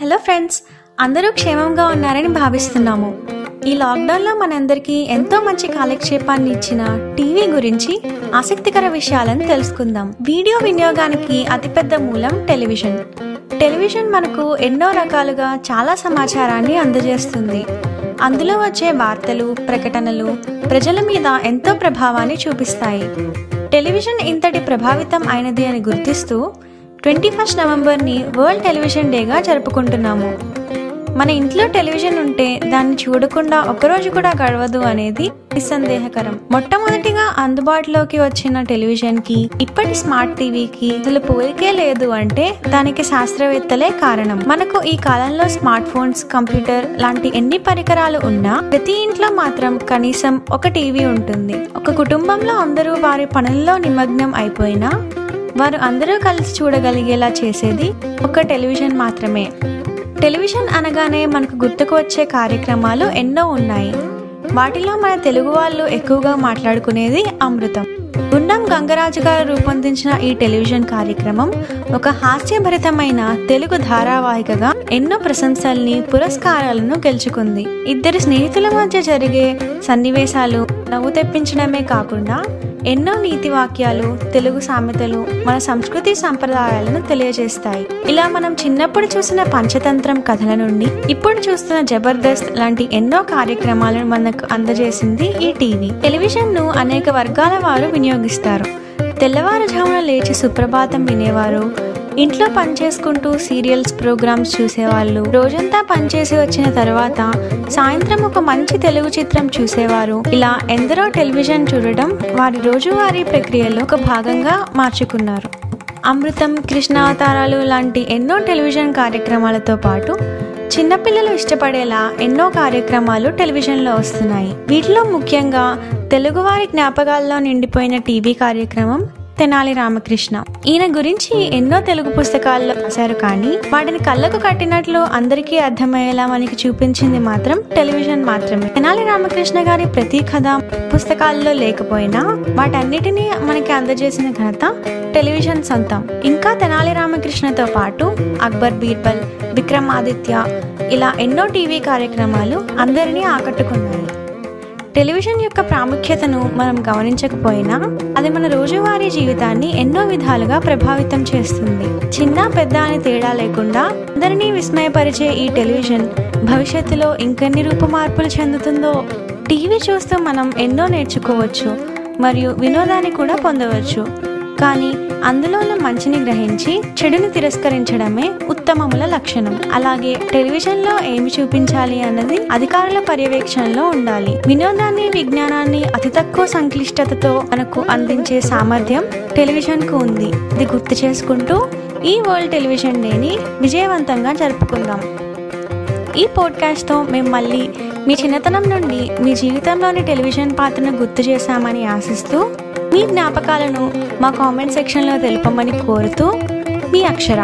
Hello friends అందరూ క్షేమంగా ఉన్నారని భావిస్తున్నాము. ఈ లాక్డౌన్లో మనందరికీ ఎంతో మంచి కాలక్షేపాన్ని ఇచ్చిన టీవీ గురించి ఆసక్తికర విషయాలను తెలుసుకుందాం. వీడియో వినియోగానికి అతిపెద్ద మూలం టెలివిజన్. టెలివిజన్ మనకు ఎన్నో రకాలుగా చాలా సమాచారాన్ని అందజేస్తుంది. అందులో వచ్చే వార్తలు ప్రకటనలు ప్రజల మీద ఎంతో ప్రభావాన్ని చూపిస్తాయి. టెలివిజన్ ఇంతటి ప్రభావితం అయినది అని గుర్తిస్తూ ట్వంటీ ఫస్ట్ నవంబర్ని వరల్డ్ టెలివిజన్ డేగా జరుపుకుంటున్నాము. మన ఇంట్లో టెలివిజన్ ఉంటే దాన్ని చూడకుండా ఒక్కరోజు కూడా గడవదు అనేది నిస్సందేహకరం. మొట్టమొదటిగా అందుబాటులోకి వచ్చిన టెలివిజన్కి ఇప్పటి స్మార్ట్ టీవీకి అసలు పోలికే లేదు అంటే దానికి శాస్త్రవేత్తలే కారణం. మనకు ఈ కాలంలో స్మార్ట్ ఫోన్స్ కంప్యూటర్ లాంటి ఎన్ని పరికరాలు ఉన్నా ప్రతి ఇంట్లో మాత్రం కనీసం ఒక టీవీ ఉంటుంది. ఒక కుటుంబంలో అందరూ వారి పనుల్లో నిమగ్నం అయిపోయినా వారు అందరూ కలిసి చూడగలిగేలా చేసేది ఒక టెలివిజన్ మాత్రమే. టెలివిజన్ అనగానే మనకు గుర్తుకు వచ్చే కార్యక్రమాలు ఎన్నో ఉన్నాయి. వాటిలో మన తెలుగు వాళ్ళు ఎక్కువగా మాట్లాడుకునేది అమృతం. గుండం గంగరాజు గారు రూపొందించిన ఈ టెలివిజన్ కార్యక్రమం ఒక హాస్యభరితమైన తెలుగు ధారావాహికగా ఎన్నో ప్రశంసల్ని పురస్కారాలను గెలుచుకుంది. ఇద్దరు స్నేహితుల మధ్య జరిగే సన్నివేశాలు నవ్వు తెప్పించడమే కాకుండా ఎన్నో నీతి వాక్యాలు తెలుగు సామెతలు మన సంస్కృతి సంప్రదాయాలను తెలియజేస్తాయి. ఇలా మనం చిన్నప్పుడు చూసిన పంచతంత్రం కథల నుండి ఇప్పుడు చూస్తున్న జబర్దస్త్ లాంటి ఎన్నో కార్యక్రమాలను మనకు అందజేసింది ఈ టీవీ. టెలివిజన్ను అనేక వర్గాల వారు వినియోగిస్తారు. తెల్లవారుజామున లేచి సుప్రభాతం వినేవారు ఇంట్లో పనిచేసుకుంటూ సీరియల్స్ ప్రోగ్రామ్స్ చూసేవాళ్ళు. రోజంతా పనిచేసి వచ్చిన తర్వాత సాయంత్రం ఒక మంచి తెలుగు చిత్రం చూసేవారు. ఇలా ఎందరో టెలివిజన్ చూడడం వారి రోజువారీ ప్రక్రియలో ఒక భాగంగా మార్చుకున్నారు. అమృతం కృష్ణావతారాలు లాంటి ఎన్నో టెలివిజన్ కార్యక్రమాలతో పాటు చిన్నపిల్లలు ఇష్టపడేలా ఎన్నో కార్యక్రమాలు టెలివిజన్లో వస్తున్నాయి. వీటిలో ముఖ్యంగా తెలుగువారి జ్ఞాపకాల్లో నిండిపోయిన టీవీ కార్యక్రమం తెనాలి రామకృష్ణ. ఈయన గురించి ఎన్నో తెలుగు పుస్తకాల్లో రాశారు కానీ వాటిని కళ్ళకు కట్టినట్లు అందరికీ అర్థమయ్యేలా మనకి చూపించింది మాత్రం టెలివిజన్ మాత్రమే. తెనాలి రామకృష్ణ గారి ప్రతి కథ పుస్తకాల్లో లేకపోయినా వాటన్నిటినీ మనకి అందజేసిన ఘనత టెలివిజన్ సొంతం. ఇంకా తెనాలి రామకృష్ణతో పాటు అక్బర్ బీర్బల్ విక్రమాదిత్య ఇలా ఎన్నో టీవీ కార్యక్రమాలు అందరినీ ఆకట్టుకున్నాయి. టెలివిజన్ యొక్క ప్రాముఖ్యతను మనం గమనించకపోయినా అది మన రోజువారీ జీవితాన్ని ఎన్నో విధాలుగా ప్రభావితం చేస్తుంది. చిన్న పెద్ద అని తేడా లేకుండా అందరినీ విస్మయపరిచే ఈ టెలివిజన్ భవిష్యత్తులో ఇంకెన్ని రూపుమార్పులు చెందుతుందో టీవీ చూస్తూ మనం ఎన్నో నేర్చుకోవచ్చు మరియు వినోదాన్ని కూడా పొందవచ్చు. కానీ అందులోన మంచిని గ్రహించి చెడుని తిరస్కరించడమే ఉత్తమముల లక్షణం. అలాగే టెలివిజన్లో ఏమి చూపించాలి అన్నది అధికారుల పర్యవేక్షణలో ఉండాలి. వినోదాన్ని విజ్ఞానాన్ని అతి తక్కువ సంక్లిష్టతతో మనకు అందించే సామర్థ్యం టెలివిజన్కు ఉంది. ఇది గుర్తు చేసుకుంటూ ఈ వరల్డ్ టెలివిజన్ డేని విజయవంతంగా జరుపుకుందాం. ఈ పోడ్కాస్ట్తో మేము మళ్ళీ మీ చిన్నతనం నుండి మీ జీవితంలోని టెలివిజన్ పాత్రను గుర్తు చేశామని ఆశిస్తూ మీ జ్ఞాపకాలను మా కామెంట్ సెక్షన్లో తెలుపమని కోరుతూ మీ అక్షర.